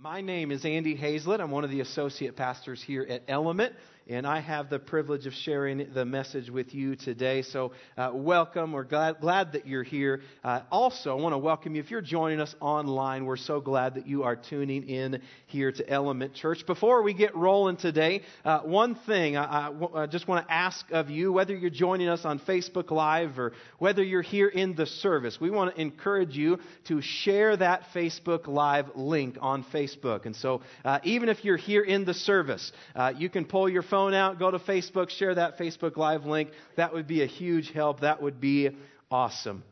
My name is Andy Hazlett. I'm one of the associate pastors here at Element, and I have the privilege of sharing the message with you today. So, uh, welcome. We're glad, glad that you're here. Uh, also, I want to welcome you. If you're joining us online, we're so glad that you are tuning in here to Element Church. Before we get rolling today, uh, one thing I, I, I just want to ask of you, whether you're joining us on Facebook Live or whether you're here in the service, we want to encourage you to share that Facebook Live link on Facebook. And so, uh, even if you're here in the service, uh, you can pull your phone phone out, go to Facebook, share that Facebook Live link. That would be a huge help. That would be awesome.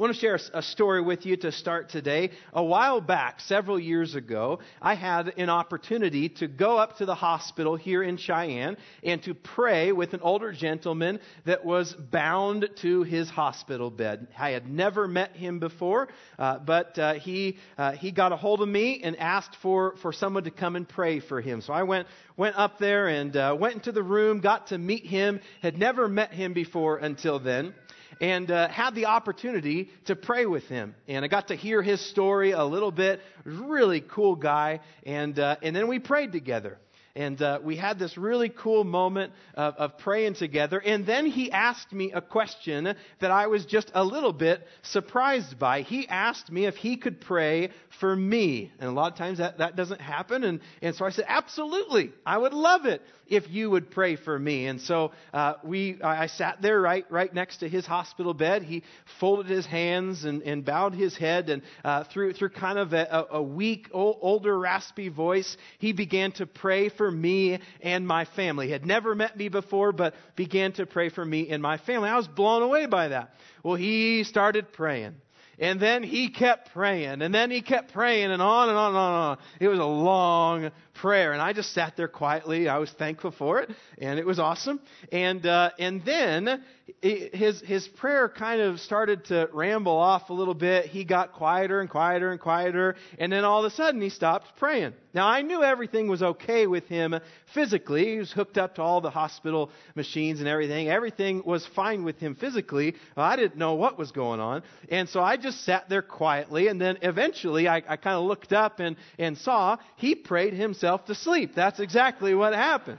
I want to share a story with you to start today. A while back, several years ago, I had an opportunity to go up to the hospital here in Cheyenne and to pray with an older gentleman that was bound to his hospital bed. I had never met him before, uh, but uh, he uh, he got a hold of me and asked for for someone to come and pray for him. So I went went up there and uh, went into the room, got to meet him. Had never met him before until then and uh, had the opportunity to pray with him. And I got to hear his story a little bit. Really cool guy. And, uh, and then we prayed together. And uh, we had this really cool moment of, of, praying together. And then he asked me a question that I was just a little bit surprised by. He asked me if he could pray for me. And a lot of times that, that doesn't happen. And, and so I said, absolutely. I would love it if you would pray for me. And so uh, we, I sat there right, right next to his hospital bed. He folded his hands and, and bowed his head. And uh, through, through kind of a, a weak, older, raspy voice, he began to pray for me and my family. He had never met me before, but began to pray for me and my family. I was blown away by that. Well, he started praying. And then he kept praying, and then he kept praying, and on and on and on and on. It was a long prayer, and I just sat there quietly. I was thankful for it, and it was awesome. And uh, and then his his prayer kind of started to ramble off a little bit. He got quieter and quieter and quieter, and then all of a sudden he stopped praying. Now I knew everything was okay with him physically. He was hooked up to all the hospital machines and everything. Everything was fine with him physically. Well, I didn't know what was going on, and so I just sat there quietly. And then eventually I, I kind of looked up and and saw he prayed himself himself to sleep. That's exactly what happened.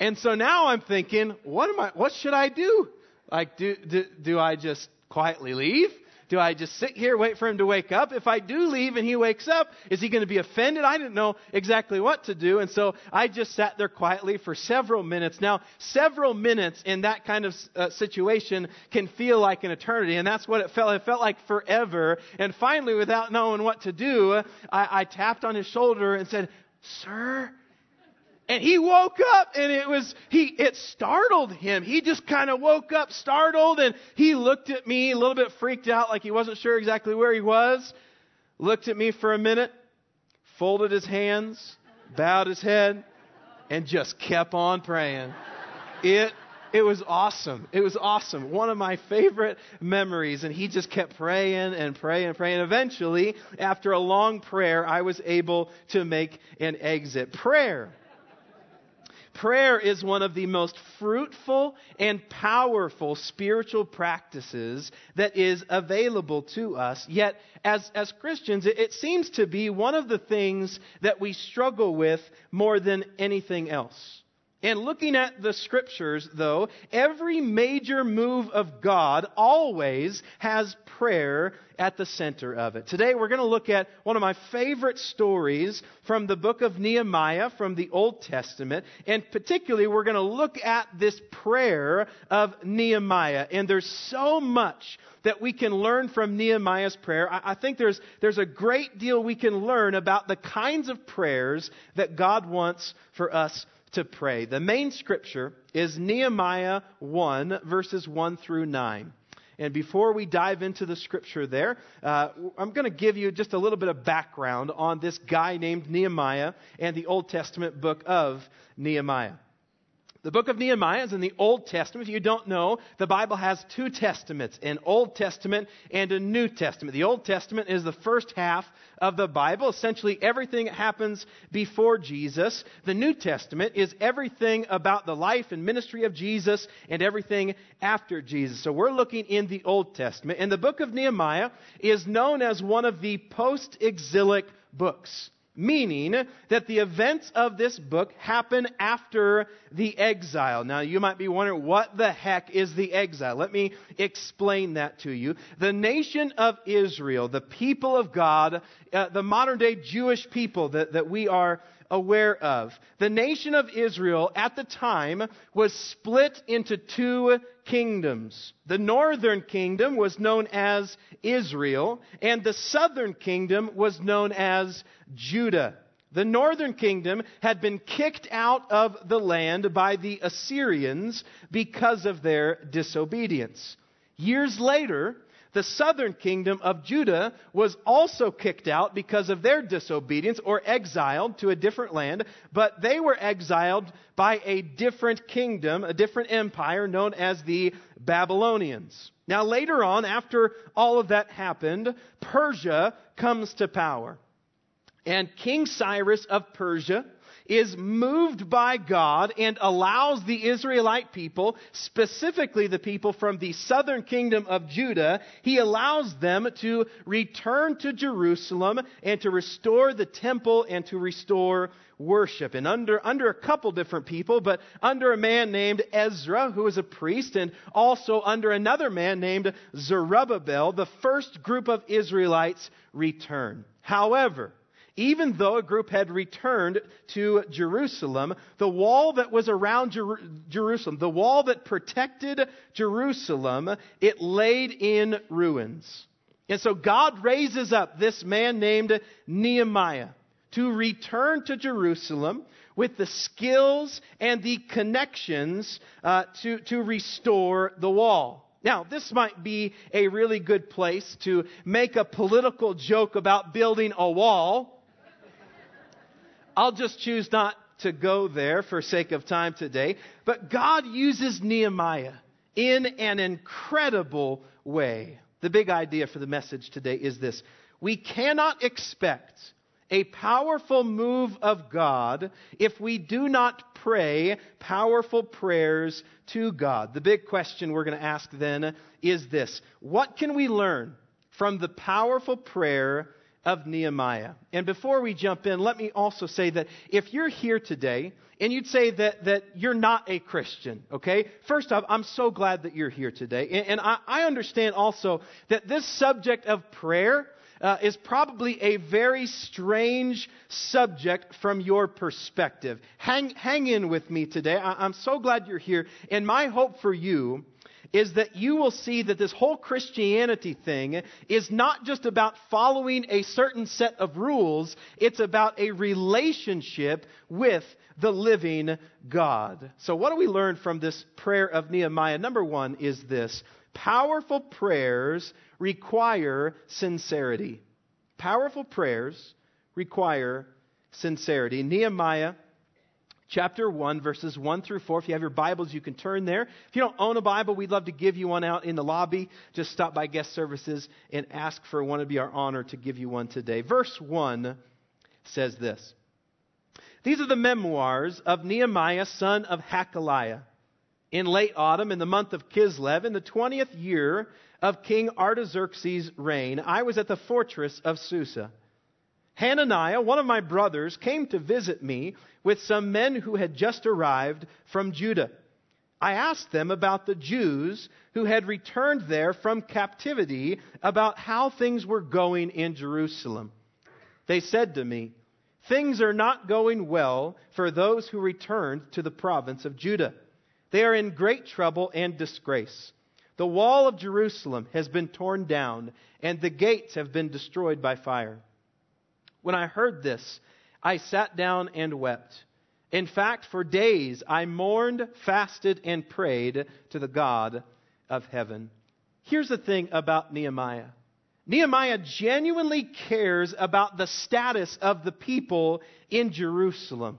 And so now I'm thinking, what am I, what should I do? Like, do, do, do I just quietly leave? Do I just sit here, wait for him to wake up? If I do leave and he wakes up, is he going to be offended? I didn't know exactly what to do. And so I just sat there quietly for several minutes. Now, several minutes in that kind of uh, situation can feel like an eternity. And that's what it felt. It felt like forever. And finally, without knowing what to do, I, I tapped on his shoulder and said, Sir, and he woke up and it was, he, it startled him. He just kind of woke up startled and he looked at me a little bit freaked out like he wasn't sure exactly where he was. Looked at me for a minute, folded his hands, bowed his head, and just kept on praying. It it was awesome. It was awesome. One of my favorite memories. And he just kept praying and praying and praying. Eventually, after a long prayer, I was able to make an exit. Prayer Prayer is one of the most fruitful and powerful spiritual practices that is available to us. Yet, as, as Christians, it, it seems to be one of the things that we struggle with more than anything else. And looking at the scriptures, though, every major move of God always has prayer at the center of it. Today we're going to look at one of my favorite stories from the book of Nehemiah from the Old Testament. And particularly we're going to look at this prayer of Nehemiah. And there's so much that we can learn from Nehemiah's prayer. I, I think there's, there's a great deal we can learn about the kinds of prayers that God wants for us to pray. The main scripture is Nehemiah 1, verses 1 through 9. And before we dive into the scripture there, uh, I'm going to give you just a little bit of background on this guy named Nehemiah and the Old Testament book of Nehemiah. The book of Nehemiah is in the Old Testament. If you don't know, the Bible has two testaments, an Old Testament and a New Testament. The Old Testament is the first half of the Bible, essentially everything that happens before Jesus. The New Testament is everything about the life and ministry of Jesus and everything after Jesus. So we're looking in the Old Testament. And the book of Nehemiah is known as one of the post exilic books meaning that the events of this book happen after the exile. Now, you might be wondering, what the heck is the exile? Let me explain that to you. The nation of Israel, the people of God, uh, the modern day Jewish people that, that we are aware of. The nation of Israel at the time was split into two kingdoms. The northern kingdom was known as Israel, and the southern kingdom was known as Judah. The northern kingdom had been kicked out of the land by the Assyrians because of their disobedience. Years later, the southern kingdom of Judah was also kicked out because of their disobedience or exiled to a different land, but they were exiled by a different kingdom, a different empire known as the Babylonians. Now, later on, after all of that happened, Persia comes to power. And King Cyrus of Persia is moved by God and allows the Israelite people, specifically the people from the southern kingdom of Judah, he allows them to return to Jerusalem and to restore the temple and to restore worship. And under, under a couple different people, but under a man named Ezra, who was a priest, and also under another man named Zerubbabel, the first group of Israelites return. However, even though a group had returned to Jerusalem, the wall that was around Jer- Jerusalem, the wall that protected Jerusalem, it laid in ruins. And so God raises up this man named Nehemiah to return to Jerusalem with the skills and the connections uh, to, to restore the wall. Now, this might be a really good place to make a political joke about building a wall I'll just choose not to go there for sake of time today. But God uses Nehemiah in an incredible way. The big idea for the message today is this we cannot expect a powerful move of God if we do not pray powerful prayers to God. The big question we're going to ask then is this What can we learn from the powerful prayer of Nehemiah. And before we jump in, let me also say that if you're here today and you'd say that, that you're not a Christian, okay? First off, I'm so glad that you're here today. And, and I, I, understand also that this subject of prayer uh, is probably a very strange subject from your perspective. Hang, hang in with me today. I, I'm so glad you're here. And my hope for you is that you will see that this whole Christianity thing is not just about following a certain set of rules, it's about a relationship with the living God. So, what do we learn from this prayer of Nehemiah? Number one is this powerful prayers require sincerity. Powerful prayers require sincerity. Nehemiah chapter 1, verses 1 through 4. If you have your Bibles, you can turn there. If you don't own a Bible, we'd love to give you one out in the lobby. Just stop by guest services and ask for one. It'd be our honor to give you one today. Verse 1 says this These are the memoirs of Nehemiah, son of Hachaliah. In late autumn, in the month of Kislev, in the 20th year of King Artaxerxes' reign, I was at the fortress of Susa. Hananiah, one of my brothers, came to visit me with some men who had just arrived from Judah. I asked them about the Jews who had returned there from captivity, about how things were going in Jerusalem. They said to me, Things are not going well for those who returned to the province of Judah. They are in great trouble and disgrace. The wall of Jerusalem has been torn down, and the gates have been destroyed by fire. When I heard this, I sat down and wept. In fact, for days I mourned, fasted, and prayed to the God of heaven. Here's the thing about Nehemiah Nehemiah genuinely cares about the status of the people in Jerusalem.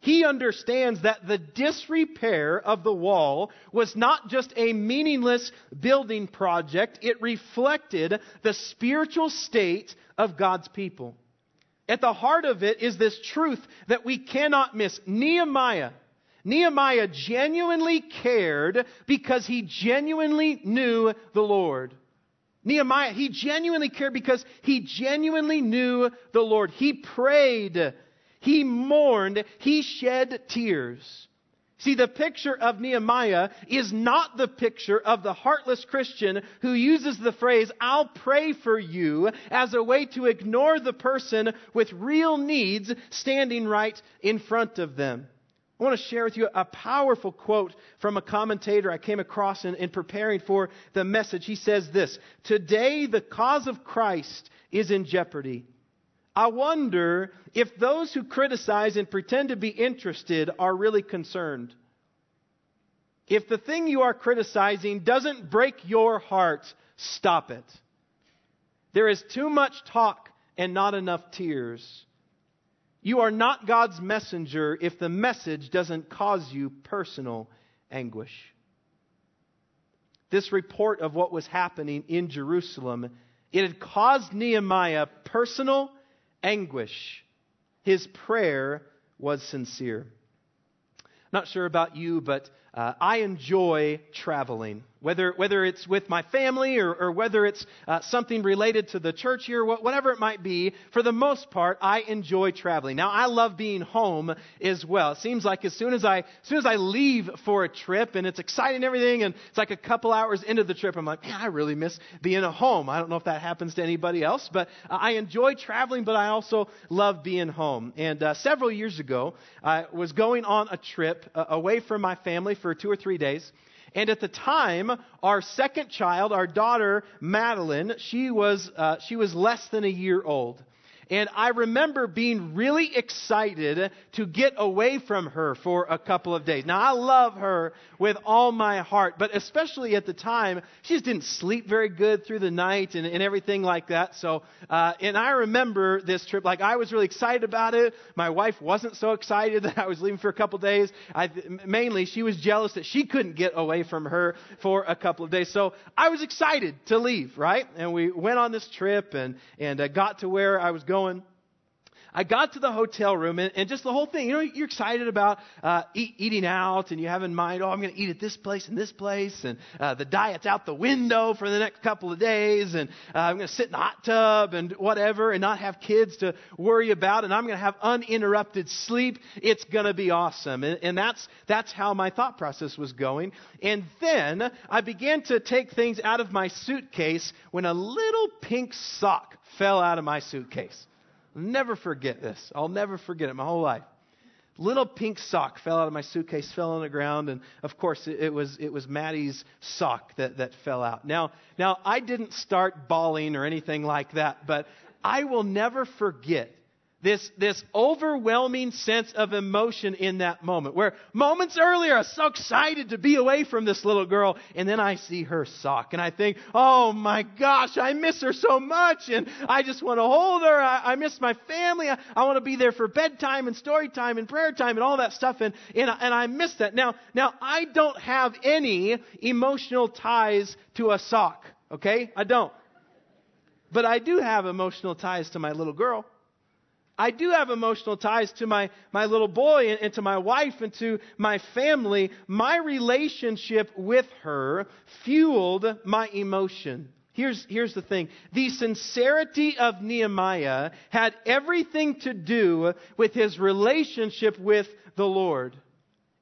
He understands that the disrepair of the wall was not just a meaningless building project, it reflected the spiritual state of God's people. At the heart of it is this truth that we cannot miss. Nehemiah. Nehemiah genuinely cared because he genuinely knew the Lord. Nehemiah, he genuinely cared because he genuinely knew the Lord. He prayed, he mourned, he shed tears. See, the picture of Nehemiah is not the picture of the heartless Christian who uses the phrase, I'll pray for you, as a way to ignore the person with real needs standing right in front of them. I want to share with you a powerful quote from a commentator I came across in, in, preparing for the message. He says this Today, the cause of Christ is in jeopardy. I wonder if those who criticize and pretend to be interested are really concerned. If the thing you are criticizing doesn't break your heart, stop it. There is too much talk and not enough tears. You are not God's messenger if the message doesn't cause you personal anguish. This report of what was happening in Jerusalem, it had caused Nehemiah personal anguish. His prayer was sincere. Not sure about you, but uh, I enjoy traveling whether, whether it's with my family or, or whether it's uh, something related to the church here, whatever it might be, for the most part, I enjoy traveling. Now, I love being home as well. It seems like as soon as I, as soon as I leave for a trip and it's exciting and everything, and it's like a couple hours into the trip, I'm like, man, I really miss being at home. I don't know if that happens to anybody else, but I enjoy traveling, but I also love being home. And uh, several years ago, I was going on a trip uh, away from my family for two or three days. And at the time, our second child, our daughter Madeline, she was, uh, she was less than a year old. And I remember being really excited to get away from her for a couple of days. Now, I love her with all my heart, but especially at the time, she just didn't sleep very good through the night and, and everything like that. So, uh, and I remember this trip, like I was really excited about it. My wife wasn't so excited that I was leaving for a couple of days. I, mainly, she was jealous that she couldn't get away from her for a couple of days. So I was excited to leave, right? And we went on this trip and, and uh, got to where I was going going. I got to the hotel room and, and just the whole thing. You know, you're excited about uh, eat, eating out, and you have in mind, oh, I'm going to eat at this place and this place, and uh, the diet's out the window for the next couple of days, and uh, I'm going to sit in the hot tub and whatever, and not have kids to worry about, and I'm going to have uninterrupted sleep. It's going to be awesome, and, and that's that's how my thought process was going. And then I began to take things out of my suitcase when a little pink sock fell out of my suitcase. Never forget this. I'll never forget it my whole life. Little pink sock fell out of my suitcase, fell on the ground, and of course it, it was it was Maddie's sock that, that fell out. Now now I didn't start bawling or anything like that, but I will never forget this, this overwhelming sense of emotion in that moment. Where moments earlier, I was so excited to be away from this little girl, and then I see her sock, and I think, oh my gosh, I miss her so much, and I just want to hold her. I, I miss my family. I, I want to be there for bedtime and story time and prayer time and all that stuff, and, and, and I miss that. Now, now, I don't have any emotional ties to a sock, okay? I don't. But I do have emotional ties to my little girl. I do have emotional ties to my, my little boy and, and, to my wife and to my family. My relationship with her fueled my emotion. Here's, here's the thing. The sincerity of Nehemiah had everything to do with his relationship with the Lord.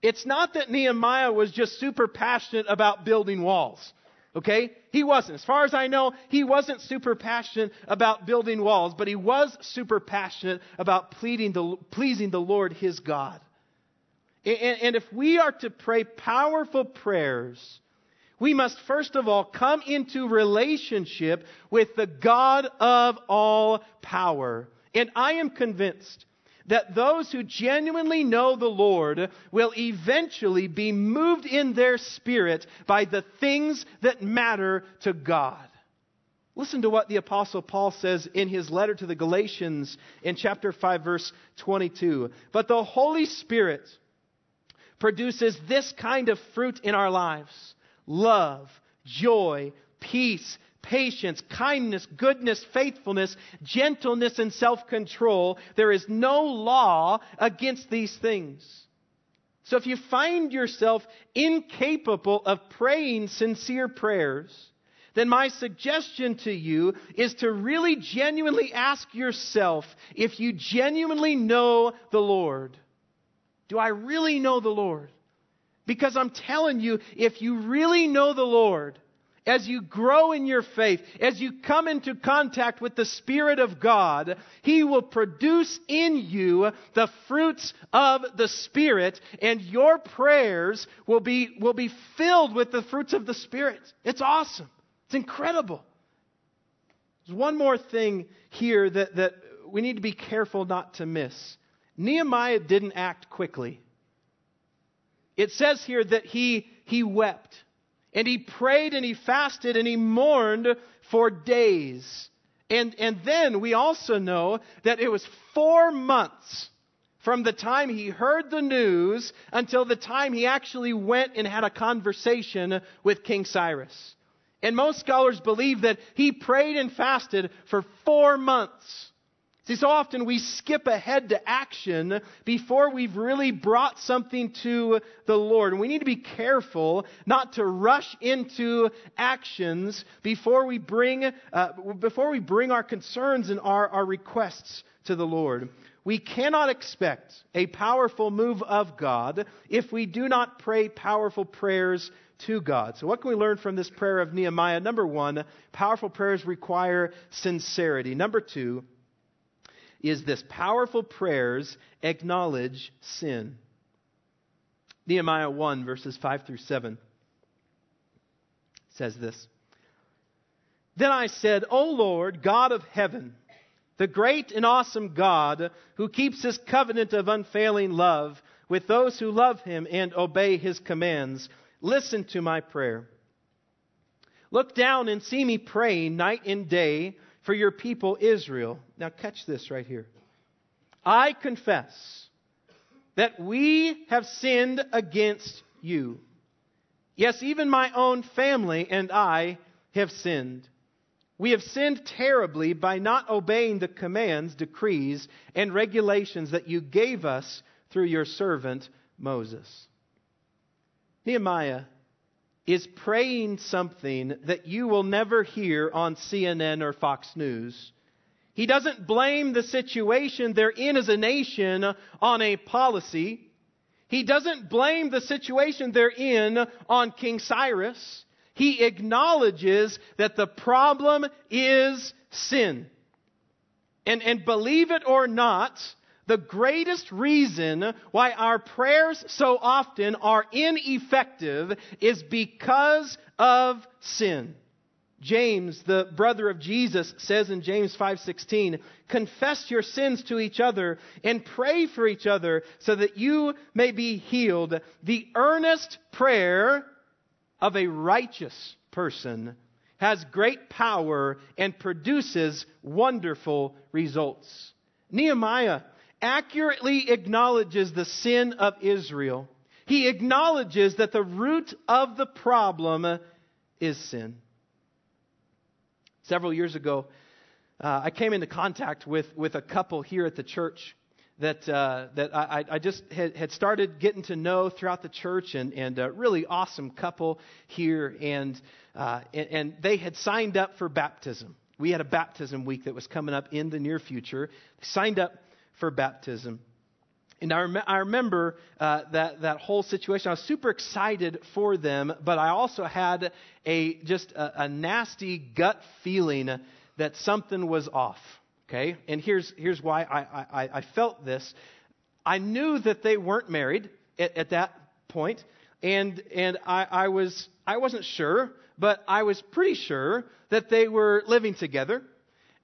It's not that Nehemiah was just super passionate about building walls. Okay? He wasn't. As far as I know, he wasn't super passionate about building walls, but he was super passionate about the, pleasing the Lord his God. And, and if we are to pray powerful prayers, we must first of all come into relationship with the God of all power. And I am convinced that those who genuinely know the Lord will eventually be moved in their spirit by the things that matter to God. Listen to what the Apostle Paul says in his letter to the Galatians in chapter 5, verse 22. But the Holy Spirit produces this kind of fruit in our lives love, joy, peace, patience, kindness, goodness, faithfulness, gentleness, and self control. There is no law against these things. So if you find yourself incapable of praying sincere prayers, then my suggestion to you is to really genuinely ask yourself if you genuinely know the Lord. Do I really know the Lord? Because I'm telling you, if you really know the Lord, as you grow in your faith, as you come into contact with the Spirit of God, He will produce in you the fruits of the Spirit, and your prayers will be, will be filled with the fruits of the Spirit. It's awesome. It's incredible. There's one more thing here that, that we need to be careful not to miss. Nehemiah didn't act quickly. It says here that he, he wept. And he prayed and he fasted and he mourned for days. And, and then we also know that it was four months from the time he heard the news until the time he actually went and had a conversation with King Cyrus. And most scholars believe that he prayed and fasted for four months. See, so often we skip ahead to action before we've really brought something to the Lord. And we need to be careful not to rush into actions before we bring, uh, before we bring our concerns and our, our requests to the Lord. We cannot expect a powerful move of God if we do not pray powerful prayers to God. So, what can we learn from this prayer of Nehemiah? Number one, powerful prayers require sincerity. Number two, is this powerful prayers acknowledge sin. Nehemiah 1, verses 5 through 7 says this Then I said, O Lord, God of heaven, the great and awesome God who keeps his covenant of unfailing love with those who love him and obey his commands, listen to my prayer. Look down and see me praying night and day for your people Israel. Now, catch this right here. I confess that we have sinned against you. Yes, even my own family and I have sinned. We have sinned terribly by not obeying the commands, decrees, and regulations that you gave us through your servant Moses. Nehemiah is praying something that you will never hear on CNN or Fox News. He doesn't blame the situation they're in as a nation on a policy. He doesn't blame the situation they're in on King Cyrus. He acknowledges that the problem is sin. And, and believe it or not, the greatest reason why our prayers so often are ineffective is because of sin. James, the brother of Jesus, says in James 5:16, "Confess your sins to each other and pray for each other so that you may be healed. The earnest prayer of a righteous person has great power and produces wonderful results." Nehemiah accurately acknowledges the sin of Israel. He acknowledges that the root of the problem is sin. Several years ago, uh, I came into contact with, with a couple here at the church that, uh, that I, I just had, had started getting to know throughout the church, and, and a really awesome couple here. And, uh, and, and they had signed up for baptism. We had a baptism week that was coming up in the near future. They signed up for baptism. And I, rem- I remember uh, that, that whole situation. I was super excited for them, but I also had a just a, a nasty gut feeling that something was off. Okay? And here's, here's why I, I, I felt this. I knew that they weren't married at, at that point, and, and I, I, was, I wasn't sure, but I was pretty sure that they were living together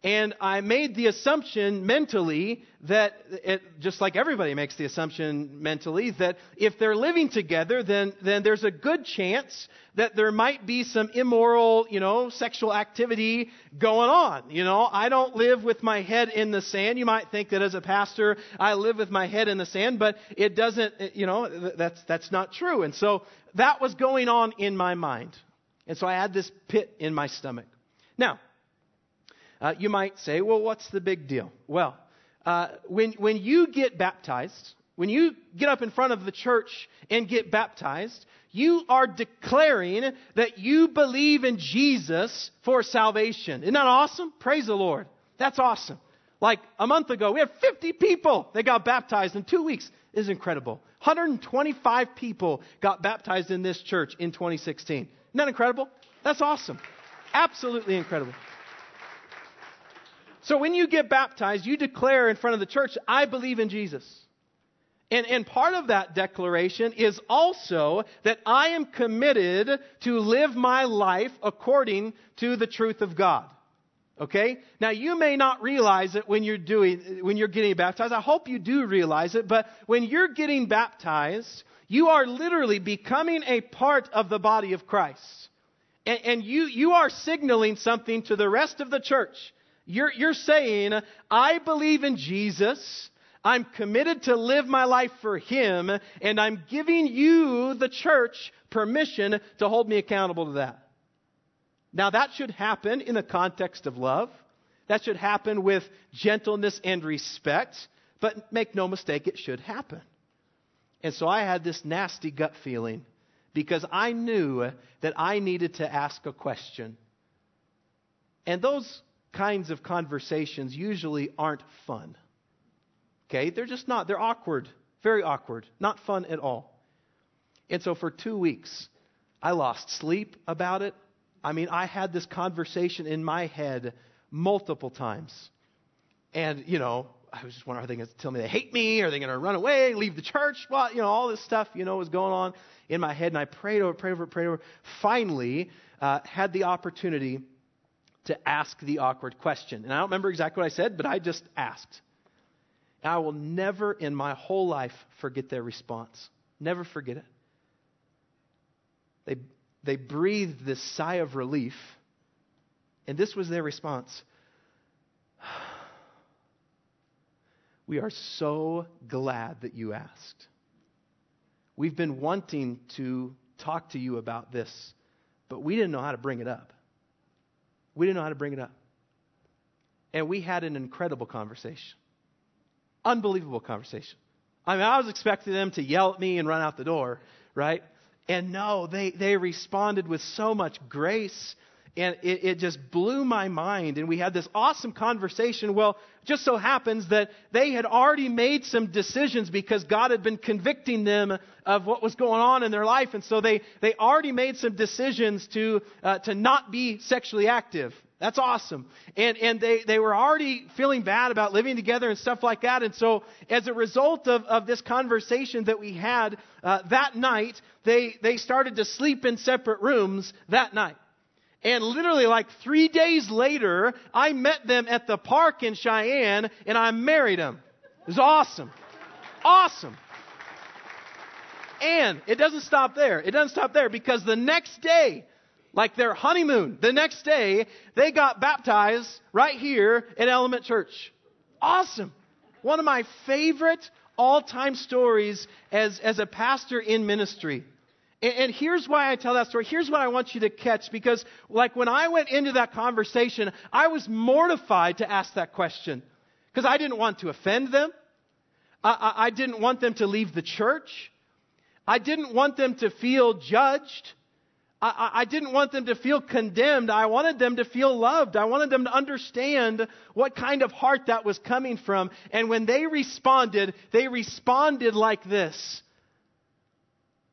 and I made the assumption mentally that, it, just like everybody makes the assumption mentally, that if they're living together, then, then there's a good chance that there might be some immoral, you know, sexual activity going on. You know, I don't live with my head in the sand. You might think that as a pastor, I live with my head in the sand, but it doesn't, you know, that's, that's not true. And so that was going on in my mind. And so I had this pit in my stomach. Now, uh, you might say, well, what's the big deal? Well, uh, when, when you get baptized, when you get up in front of the church and get baptized, you are declaring that you believe in Jesus for salvation. Isn't that awesome? Praise the Lord. That's awesome. Like a month ago, we had 50 people that got baptized in two weeks. is incredible. 125 people got baptized in this church in 2016. Isn't that incredible? That's awesome. Absolutely incredible. So when you get baptized, you declare in front of the church, I believe in Jesus. And, and part of that declaration is also that I am committed to live my life according to the truth of God. Okay? Now you may not realize it when you're doing when you're getting baptized. I hope you do realize it, but when you're getting baptized, you are literally becoming a part of the body of Christ. And, and you, you are signaling something to the rest of the church. You're, you're saying, I believe in Jesus. I'm committed to live my life for Him, and I'm giving you, the church, permission to hold me accountable to that. Now, that should happen in the context of love. That should happen with gentleness and respect. But make no mistake, it should happen. And so I had this nasty gut feeling because I knew that I needed to ask a question. And those kinds of conversations usually aren't fun. Okay? They're just not. They're awkward. Very awkward. Not fun at all. And so for two weeks, I lost sleep about it. I mean, I had this conversation in my head multiple times. And, you know, I was just wondering, are they going to tell me they hate me? Are they going to run away, leave the church? Well, you know, all this stuff, you know, was going on in my head. And I prayed over, prayed over, prayed over. Finally, uh, had the opportunity to ask the awkward question. And I don't remember exactly what I said, but I just asked. And I will never in my whole life forget their response. Never forget it. They, they breathed this sigh of relief, and this was their response. We are so glad that you asked. We've been wanting to talk to you about this, but we didn't know how to bring it up. We didn't know how to bring it up. And we had an incredible conversation. Unbelievable conversation. I mean, I was expecting them to yell at me and run out the door, right? And no, they, they responded with so much grace. And it, it just blew my mind. And we had this awesome conversation. Well, just so happens that they had already made some decisions because God had been convicting them of what was going on in their life. And so they, they already made some decisions to, uh, to not be sexually active. That's awesome. And, and they, they were already feeling bad about living together and stuff like that. And so, as a result of, of this conversation that we had uh, that night, they, they started to sleep in separate rooms that night. And literally, like three days later, I met them at the park in Cheyenne and I married them. It was awesome. Awesome. And it doesn't stop there. It doesn't stop there because the next day, like their honeymoon. The next day, they got baptized right here at Element Church. Awesome. One of my favorite all time stories as, as a pastor in ministry. And, and here's why I tell that story. Here's what I want you to catch because, like, when I went into that conversation, I was mortified to ask that question because I didn't want to offend them. I, I, I didn't want them to leave the church. I didn't want them to feel judged. I, I, didn't want them to feel condemned. I wanted them to feel loved. I wanted them to understand what kind of heart that was coming from. And when they responded, they responded like this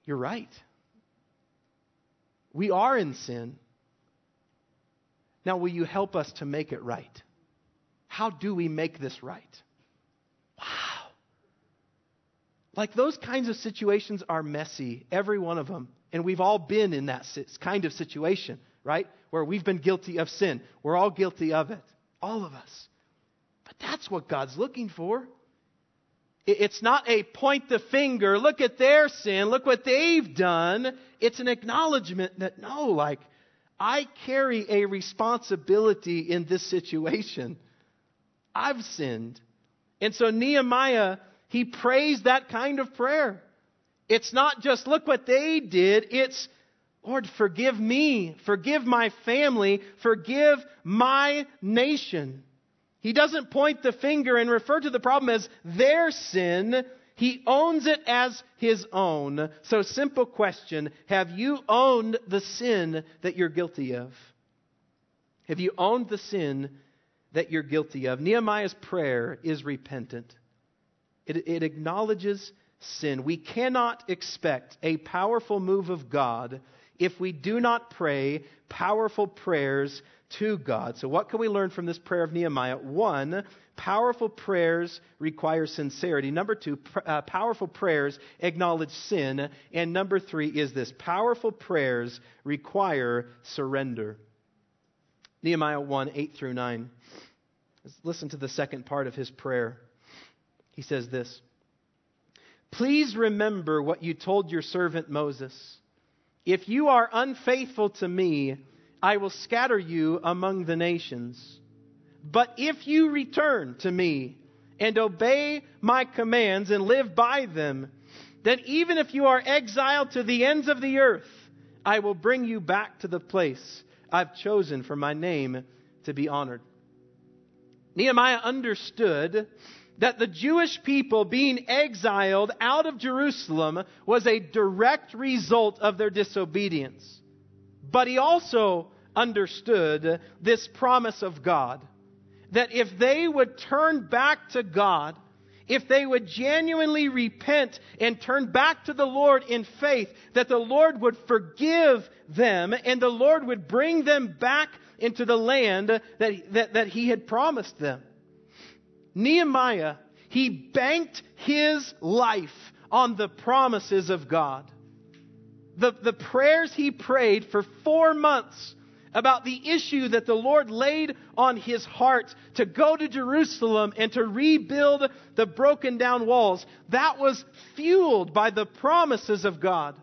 You're right. We are in sin. Now, will you help us to make it right? How do we make this right? Wow. Like those kinds of situations are messy, every one of them. And we've all been in that kind of situation, right? Where we've been guilty of sin. We're all guilty of it. All of us. But that's what God's looking for. It's not a point the finger, look at their sin, look what they've done. It's an acknowledgement that no, like, I carry a responsibility in this situation. I've sinned. And so Nehemiah, he prays that kind of prayer. It's not just, look what they did. It's, Lord, forgive me, forgive my family, forgive my nation. He doesn't point the finger and refer to the problem as their sin. He owns it as his own. So, simple question Have you owned the sin that you're guilty of? Have you owned the sin that you're guilty of? Nehemiah's prayer is repentant, it, it acknowledges sin. We cannot expect a powerful move of God if we do not pray powerful prayers to God. So, what can we learn from this prayer of Nehemiah? One, Powerful prayers require sincerity. Number two, pr- uh, powerful prayers acknowledge sin. And number three is this powerful prayers require surrender. Nehemiah 1 8 through 9. Let's listen to the second part of his prayer. He says this Please remember what you told your servant Moses. If you are unfaithful to me, I will scatter you among the nations. But if you return to me and obey my commands and live by them, then even if you are exiled to the ends of the earth, I will bring you back to the place I've chosen for my name to be honored. Nehemiah understood that the Jewish people being exiled out of Jerusalem was a direct result of their disobedience. But he also understood this promise of God that if they would turn back to God, if they would genuinely repent and turn back to the Lord in faith, that the Lord would forgive them and the Lord would bring them back into the land that, that, that He had promised them. Nehemiah, he banked his life on the promises of God. The, the prayers he prayed for four months about the issue that the Lord laid on his heart to go to Jerusalem and to rebuild the broken down walls. That was fueled by the promises of God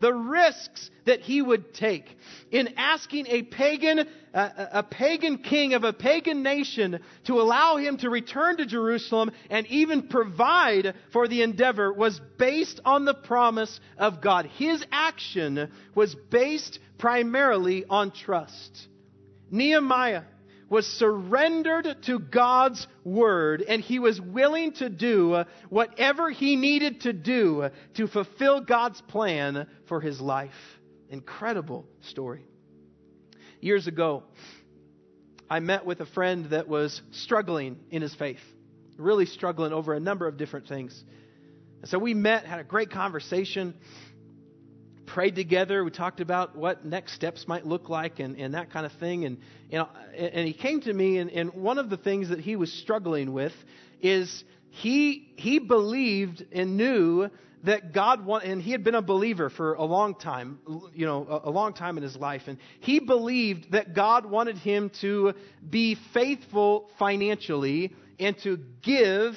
the risks that he would take in asking a pagan, uh, a pagan king of a pagan nation to allow him to return to Jerusalem and even provide for the endeavor was based on the promise of God. His action was based primarily on trust. Nehemiah was surrendered to God's word and he was willing to do whatever he needed to do to fulfill God's plan for his life. Incredible story. Years ago, I met with a friend that was struggling in his faith, really struggling over a number of different things. And so we met, had a great conversation prayed together. We talked about what next steps might look like and, and that kind of thing. And, know, and he came to me, and, and one of the things that he was struggling with is he, he believed and knew that God wanted, and he had been a believer for a long time, you know, a long time in his life. And he believed that God wanted him to be faithful financially and to give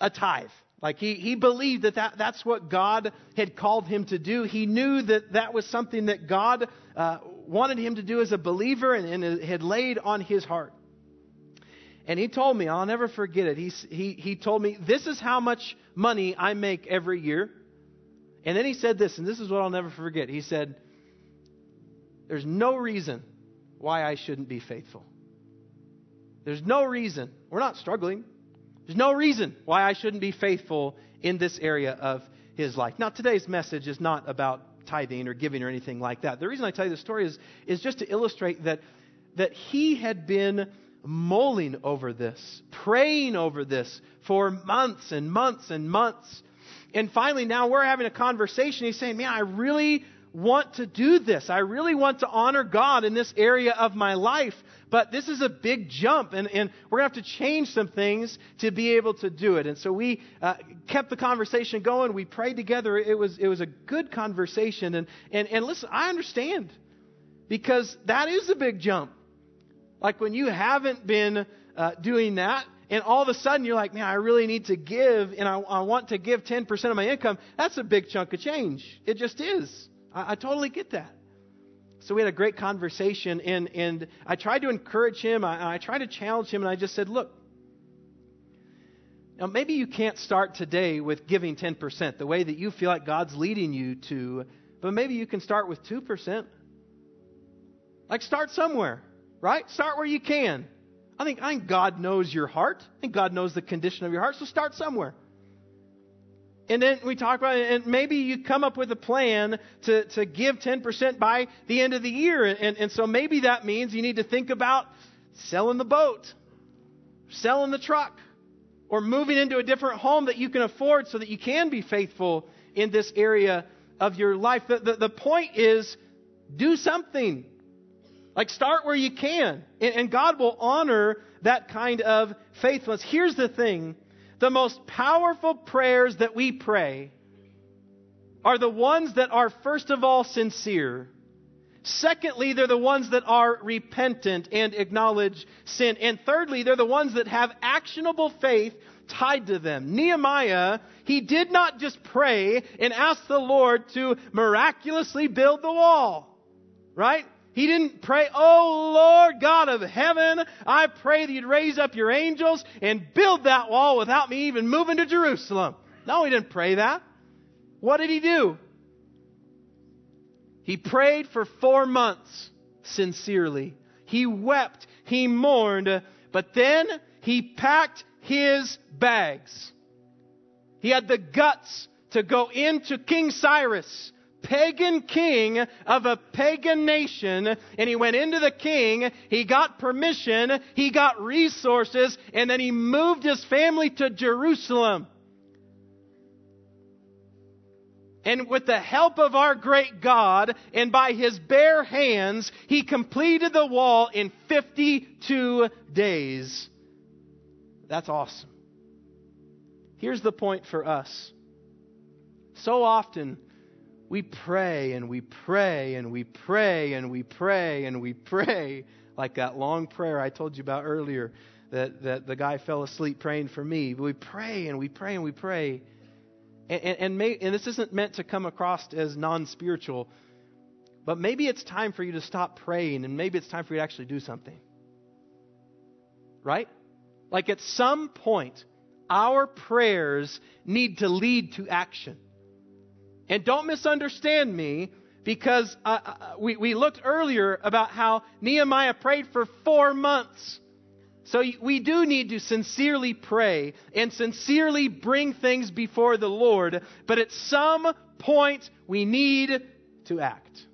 a tithe. Like he, he believed that, that that's what God had called him to do. He knew that that was something that God uh, wanted him to do as a believer and, and had laid on his heart. And he told me, I'll never forget it. He, he, he told me, This is how much money I make every year. And then he said this, and this is what I'll never forget. He said, There's no reason why I shouldn't be faithful. There's no reason. We're not struggling. There's no reason why I shouldn't be faithful in this area of his life. Now, today's message is not about tithing or giving or anything like that. The reason I tell you the story is, is just to illustrate that, that he had been mulling over this, praying over this for months and months and months. And finally, now we're having a conversation. He's saying, Man, I really want to do this. I really want to honor God in this area of my life. But this is a big jump, and, and we're going to have to change some things to be able to do it. And so we uh, kept the conversation going. We prayed together. It was, it was a good conversation. And, and, and listen, I understand because that is a big jump. Like when you haven't been uh, doing that, and all of a sudden you're like, man, I really need to give, and I, I want to give 10% of my income, that's a big chunk of change. It just is. I, I totally get that. So we had a great conversation, and, and I tried to encourage him. I, I tried to challenge him, and I just said, Look, now maybe you can't start today with giving 10%, the way that you feel like God's leading you to, but maybe you can start with 2%. Like, start somewhere, right? Start where you can. I think, I think God knows your heart. I think God knows the condition of your heart, so start somewhere. And then we talk about it, and maybe you come up with a plan to, to give 10% by the end of the year. And, and so maybe that means you need to think about selling the boat, selling the truck, or moving into a different home that you can afford so that you can be faithful in this area of your life. The, the, the point is do something. Like start where you can. And, and God will honor that kind of faithfulness. Here's the thing the most powerful prayers that we pray are the ones that are, first of all, sincere. Secondly, they're the ones that are repentant and acknowledge sin. And thirdly, they're the ones that have actionable faith tied to them. Nehemiah, he did not just pray and ask the Lord to miraculously build the wall, right? He didn't pray, Oh Lord God of heaven, I pray that you'd raise up your angels and build that wall without me even moving to Jerusalem. No, he didn't pray that. What did he do? He prayed for four months sincerely. He wept. He mourned. But then he packed his bags. He had the guts to go into King Cyrus pagan king of a pagan nation, and he went into the king, he got permission, he got resources, and then he moved his family to Jerusalem. And with the help of our great God and by his bare hands, he completed the wall in 52 days. That's awesome. Here's the point for us. So often, we pray and we pray and we pray and we pray and we pray like that long prayer I told you about earlier that, that the guy fell asleep praying for me. We pray and we pray and we pray. And, and, and, may, and this isn't meant to come across as non spiritual, but maybe it's time for you to stop praying and maybe it's time for you to actually do something. Right? Like at some point, our prayers need to lead to action. And don't misunderstand me because uh, uh, we, we looked earlier about how Nehemiah prayed for four months. So we do need to sincerely pray and sincerely bring things before the Lord, but at some point we need to act.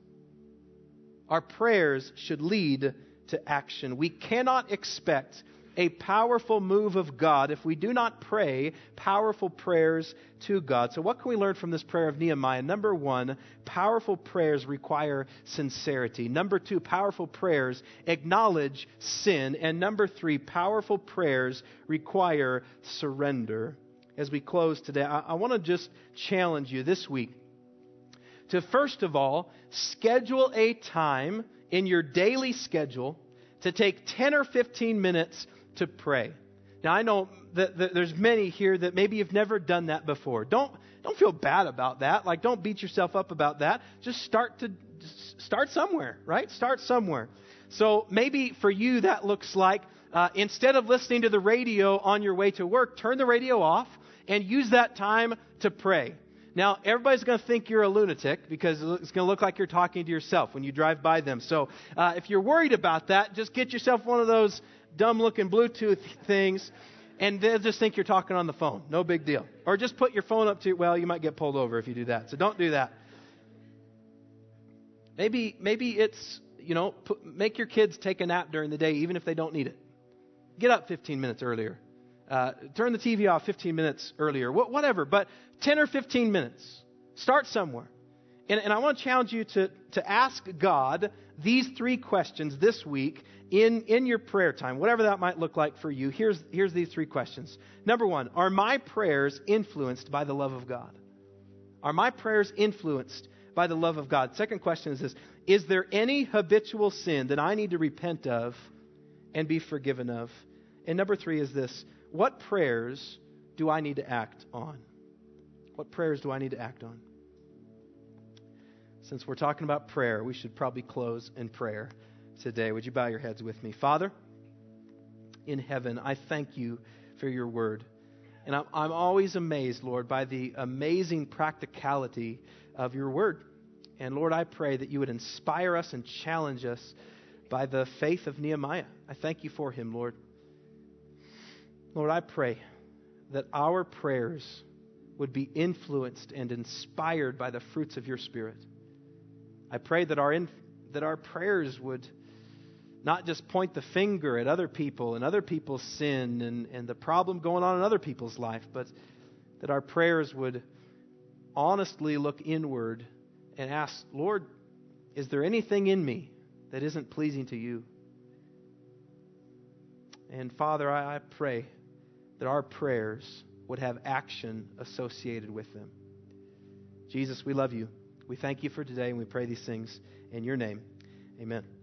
Our prayers should lead to action. We cannot expect a powerful move of God if we do not pray powerful prayers to God. So, what can we learn from this prayer of Nehemiah? Number one, powerful prayers require sincerity. Number two, powerful prayers acknowledge sin. And number three, powerful prayers require surrender. As we close today, I, I want to just challenge you this week to first of all schedule a time in your daily schedule to take 10 or 15 minutes to pray. Now, I know that, that, there's many here that maybe you've never done that before. Don't, don't feel bad about that. Like, don't beat yourself up about that. Just start to start somewhere, right? Start somewhere. So maybe for you that looks like uh, instead of listening to the radio on your way to work, turn the radio off and use that time to pray. Now, everybody's going to think you're a lunatic because it's going to look like you're talking to yourself when you drive by them. So, uh, if you're worried about that, just get yourself one of those dumb looking Bluetooth things, and they'll just think you're talking on the phone. No big deal. Or just put your phone up to, well, you might get pulled over if you do that. So don't do that. Maybe, maybe it's, you know, put, make your kids take a nap during the day, even if they don't need it. Get up 15 minutes earlier. Uh, turn the TV off 15 minutes earlier. Wh- whatever, but 10 or 15 minutes. Start somewhere. And, and I want to challenge you to, to ask God these three questions this week in, in your prayer time, whatever that might look like for you. Here's, here's these three questions. Number one, are my prayers influenced by the love of God? Are my prayers influenced by the love of God? Second question is this Is there any habitual sin that I need to repent of and be forgiven of? And number three is this What prayers do I need to act on? What prayers do I need to act on? since we're talking about prayer, we should probably close in prayer today. Would you bow your heads with me? Father, in heaven, I thank you for your word. And I'm, I'm always amazed, Lord, by the amazing practicality of your word. And Lord, I pray that you would inspire us and challenge us by the faith of Nehemiah. I thank you for him, Lord. Lord, I pray that our prayers would be influenced and inspired by the fruits of your Spirit. I pray that our, in, that our prayers would not just point the finger at other people and other people's sin and, and the problem going on in other people's life, but that our prayers would honestly look inward and ask, Lord, is there anything in me that isn't pleasing to you? And Father, I, I pray that our prayers would have action associated with them. Jesus, we love you. We thank you for today, and we pray these things in your name. Amen.